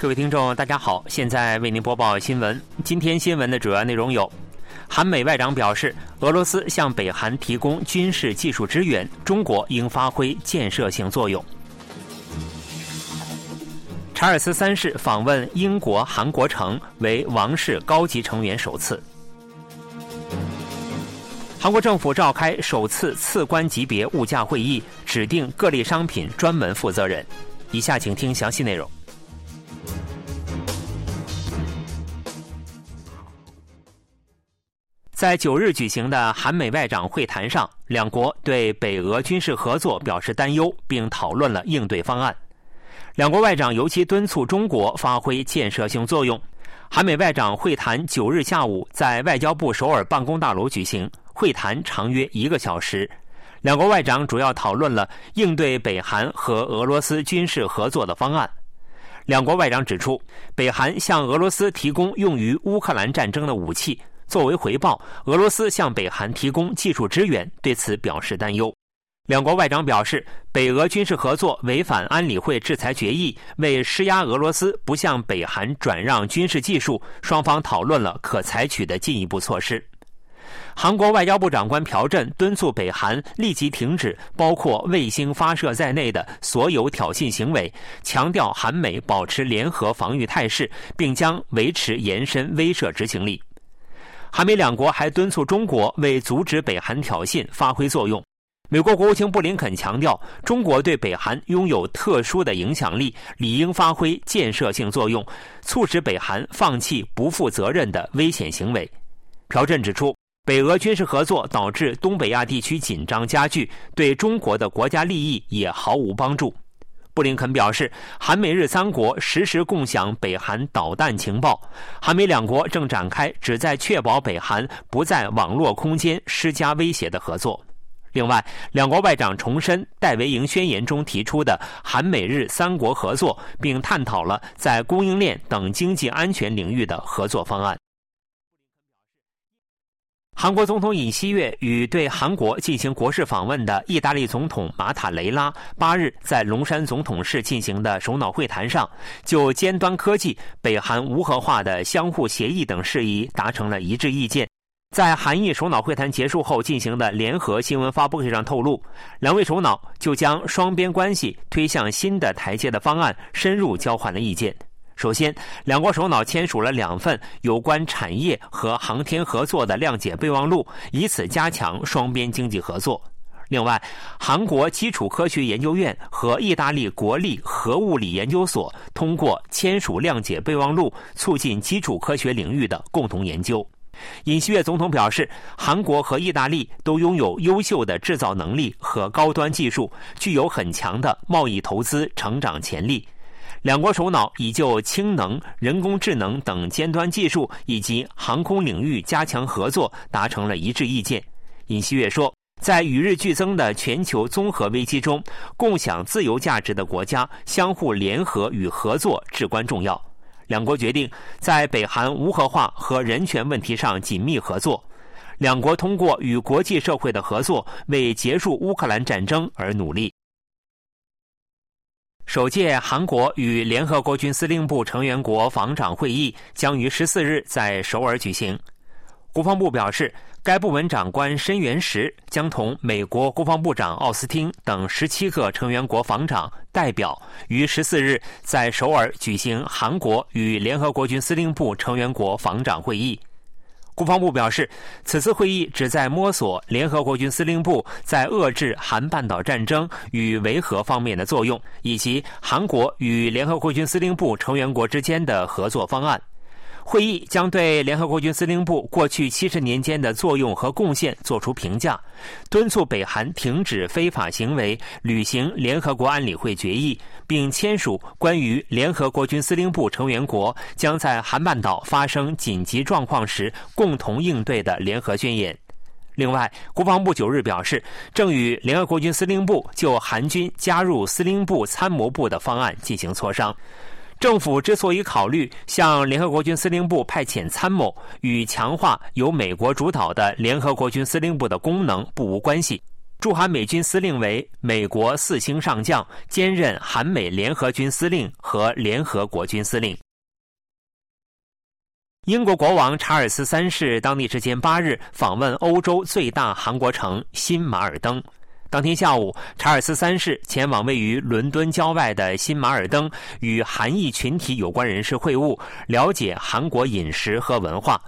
各位听众，大家好，现在为您播报新闻。今天新闻的主要内容有：韩美外长表示，俄罗斯向北韩提供军事技术支援，中国应发挥建设性作用；查尔斯三世访问英国韩国城，为王室高级成员首次；韩国政府召开首次次官级别物价会议，指定各类商品专门负责人。以下请听详细内容。在九日举行的韩美外长会谈上，两国对北俄军事合作表示担忧，并讨论了应对方案。两国外长尤其敦促中国发挥建设性作用。韩美外长会谈九日下午在外交部首尔办公大楼举行，会谈长约一个小时。两国外长主要讨论了应对北韩和俄罗斯军事合作的方案。两国外长指出，北韩向俄罗斯提供用于乌克兰战争的武器。作为回报，俄罗斯向北韩提供技术支援，对此表示担忧。两国外长表示，北俄军事合作违反安理会制裁决议，为施压俄罗斯不向北韩转让军事技术，双方讨论了可采取的进一步措施。韩国外交部长官朴振敦促北韩立即停止包括卫星发射在内的所有挑衅行为，强调韩美保持联合防御态势，并将维持延伸威慑执行力。韩美两国还敦促中国为阻止北韩挑衅发挥作用。美国国务卿布林肯强调，中国对北韩拥有特殊的影响力，理应发挥建设性作用，促使北韩放弃不负责任的危险行为。朴振指出，北俄军事合作导致东北亚地区紧张加剧，对中国的国家利益也毫无帮助。布林肯表示，韩美日三国实时共享北韩导弹情报，韩美两国正展开旨在确保北韩不在网络空间施加威胁的合作。另外，两国外长重申戴维营宣言中提出的韩美日三国合作，并探讨了在供应链等经济安全领域的合作方案。韩国总统尹锡悦与对韩国进行国事访问的意大利总统马塔雷拉八日在龙山总统室进行的首脑会谈上，就尖端科技、北韩无核化的相互协议等事宜达成了一致意见。在韩意首脑会谈结束后进行的联合新闻发布会上透露，两位首脑就将双边关系推向新的台阶的方案深入交换了意见。首先，两国首脑签署了两份有关产业和航天合作的谅解备忘录，以此加强双边经济合作。另外，韩国基础科学研究院和意大利国立核物理研究所通过签署谅解备忘录，促进基础科学领域的共同研究。尹锡悦总统表示，韩国和意大利都拥有优秀的制造能力和高端技术，具有很强的贸易投资成长潜力。两国首脑已就氢能、人工智能等尖端技术以及航空领域加强合作达成了一致意见。尹锡悦说，在与日俱增的全球综合危机中，共享自由价值的国家相互联合与合作至关重要。两国决定在北韩无核化和人权问题上紧密合作。两国通过与国际社会的合作，为结束乌克兰战争而努力。首届韩国与联合国军司令部成员国防长会议将于十四日在首尔举行。国防部表示，该部门长官申元石将同美国国防部长奥斯汀等十七个成员国防长代表于十四日在首尔举行韩国与联合国军司令部成员国防长会议。国防部表示，此次会议旨在摸索联合国军司令部在遏制韩半岛战争与维和方面的作用，以及韩国与联合国军司令部成员国之间的合作方案。会议将对联合国军司令部过去七十年间的作用和贡献作出评价，敦促北韩停止非法行为，履行联合国安理会决议，并签署关于联合国军司令部成员国将在韩半岛发生紧急状况时共同应对的联合宣言。另外，国防部九日表示，正与联合国军司令部就韩军加入司令部参谋部的方案进行磋商。政府之所以考虑向联合国军司令部派遣参谋，与强化由美国主导的联合国军司令部的功能不无关系。驻韩美军司令为美国四星上将，兼任韩美联合军司令和联合国军司令。英国国王查尔斯三世当地时间八日访问欧洲最大韩国城新马尔登。当天下午，查尔斯三世前往位于伦敦郊外的新马尔登，与韩裔群体有关人士会晤，了解韩国饮食和文化。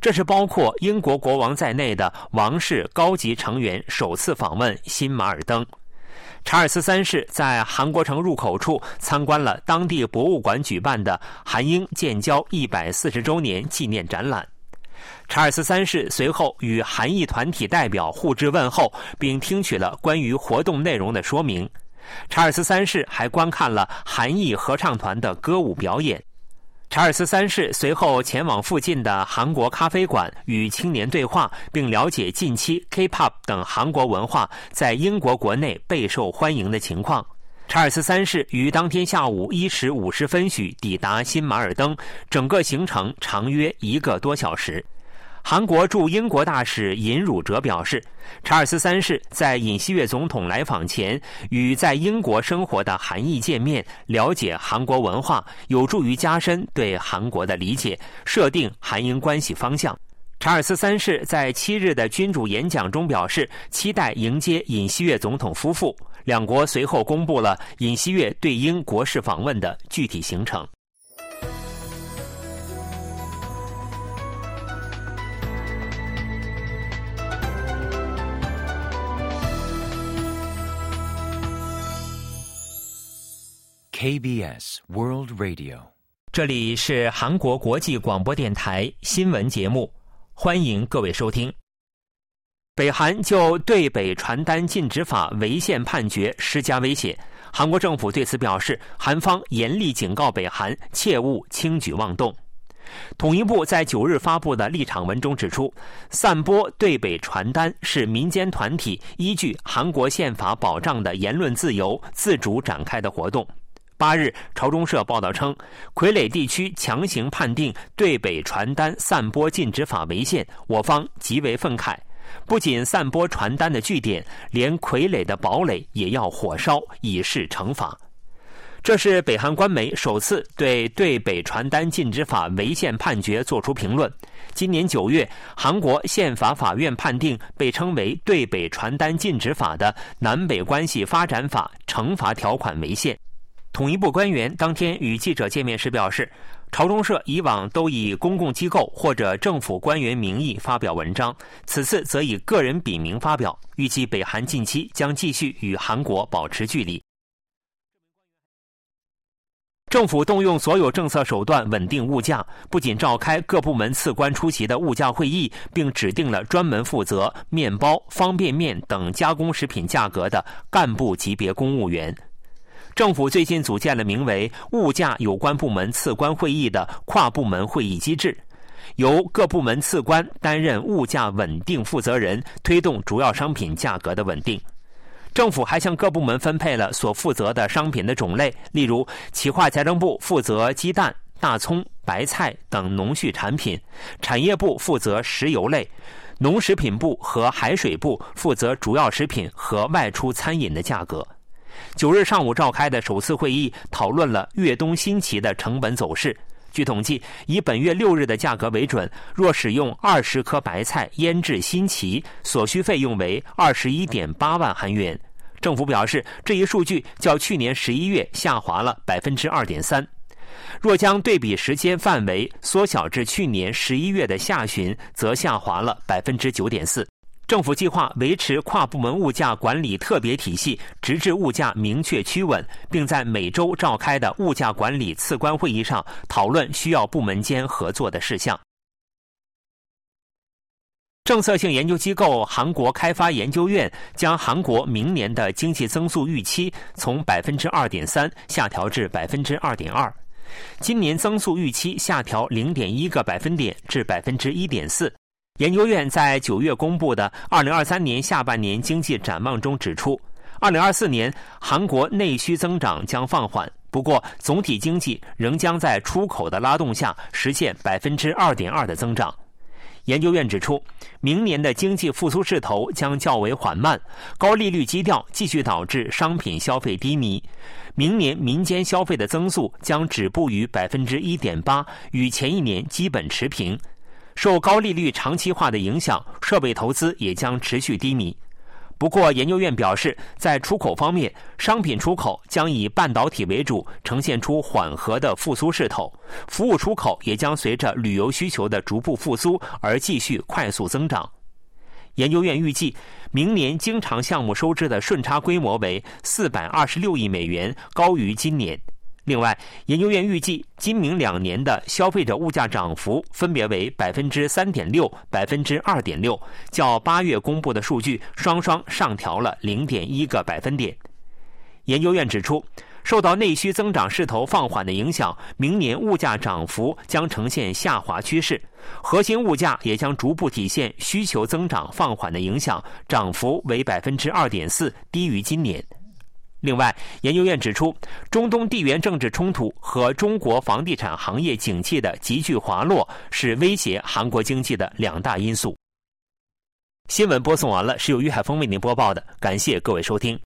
这是包括英国国王在内的王室高级成员首次访问新马尔登。查尔斯三世在韩国城入口处参观了当地博物馆举办的韩英建交一百四十周年纪念展览。查尔斯三世随后与韩裔团体代表互致问候，并听取了关于活动内容的说明。查尔斯三世还观看了韩裔合唱团的歌舞表演。查尔斯三世随后前往附近的韩国咖啡馆与青年对话，并了解近期 K-pop 等韩国文化在英国国内备受欢迎的情况。查尔斯三世于当天下午一时五十分许抵达新马尔登，整个行程长约一个多小时。韩国驻英国大使尹汝哲表示，查尔斯三世在尹锡悦总统来访前与在英国生活的韩裔见面，了解韩国文化，有助于加深对韩国的理解，设定韩英关系方向。查尔斯三世在七日的君主演讲中表示，期待迎接尹锡悦总统夫妇。两国随后公布了尹锡悦对英国事访问的具体行程。KBS World Radio，这里是韩国国际广播电台新闻节目，欢迎各位收听。北韩就对北传单禁止法违宪判决施加威胁，韩国政府对此表示，韩方严厉警告北韩切勿轻举妄动。统一部在九日发布的立场文中指出，散播对北传单是民间团体依据韩国宪法保障的言论自由自主展开的活动。八日，朝中社报道称，傀儡地区强行判定对北传单散播禁止法违宪，我方极为愤慨。不仅散播传单的据点，连傀儡的堡垒也要火烧，以示惩罚。这是北韩官媒首次对对北传单禁止法违宪判决作出评论。今年九月，韩国宪法法院判定被称为对北传单禁止法的南北关系发展法惩罚条款违宪。统一部官员当天与记者见面时表示，朝中社以往都以公共机构或者政府官员名义发表文章，此次则以个人笔名发表。预计北韩近期将继续与韩国保持距离。政府动用所有政策手段稳定物价，不仅召开各部门次官出席的物价会议，并指定了专门负责面包、方便面等加工食品价格的干部级别公务员。政府最近组建了名为“物价有关部门次官会议”的跨部门会议机制，由各部门次官担任物价稳定负责人，推动主要商品价格的稳定。政府还向各部门分配了所负责的商品的种类，例如，企划财政部负责鸡蛋、大葱、白菜等农畜产品；产业部负责石油类；农食品部和海水部负责主要食品和外出餐饮的价格。九日上午召开的首次会议讨论了越冬新奇的成本走势。据统计，以本月六日的价格为准，若使用二十颗白菜腌制新奇，所需费用为二十一点八万韩元。政府表示，这一数据较去年十一月下滑了百分之二点三。若将对比时间范围缩小至去年十一月的下旬，则下滑了百分之九点四。政府计划维持跨部门物价管理特别体系，直至物价明确趋稳，并在每周召开的物价管理次官会议上讨论需要部门间合作的事项。政策性研究机构韩国开发研究院将韩国明年的经济增速预期从百分之二点三下调至百分之二点二，今年增速预期下调零点一个百分点至百分之一点四。研究院在九月公布的二零二三年下半年经济展望中指出，二零二四年韩国内需增长将放缓，不过总体经济仍将在出口的拉动下实现百分之二点二的增长。研究院指出，明年的经济复苏势头将较为缓慢，高利率基调继续导致商品消费低迷。明年民间消费的增速将止步于百分之一点八，与前一年基本持平。受高利率长期化的影响，设备投资也将持续低迷。不过，研究院表示，在出口方面，商品出口将以半导体为主，呈现出缓和的复苏势头；服务出口也将随着旅游需求的逐步复苏而继续快速增长。研究院预计，明年经常项目收支的顺差规模为四百二十六亿美元，高于今年。另外，研究院预计今明两年的消费者物价涨幅分别为百分之三点六、百分之二点六，较八月公布的数据双双上调了零点一个百分点。研究院指出，受到内需增长势头放缓的影响，明年物价涨幅将呈现下滑趋势，核心物价也将逐步体现需求增长放缓的影响，涨幅为百分之二点四，低于今年。另外，研究院指出，中东地缘政治冲突和中国房地产行业景气的急剧滑落是威胁韩国经济的两大因素。新闻播送完了，是由于海峰为您播报的，感谢各位收听。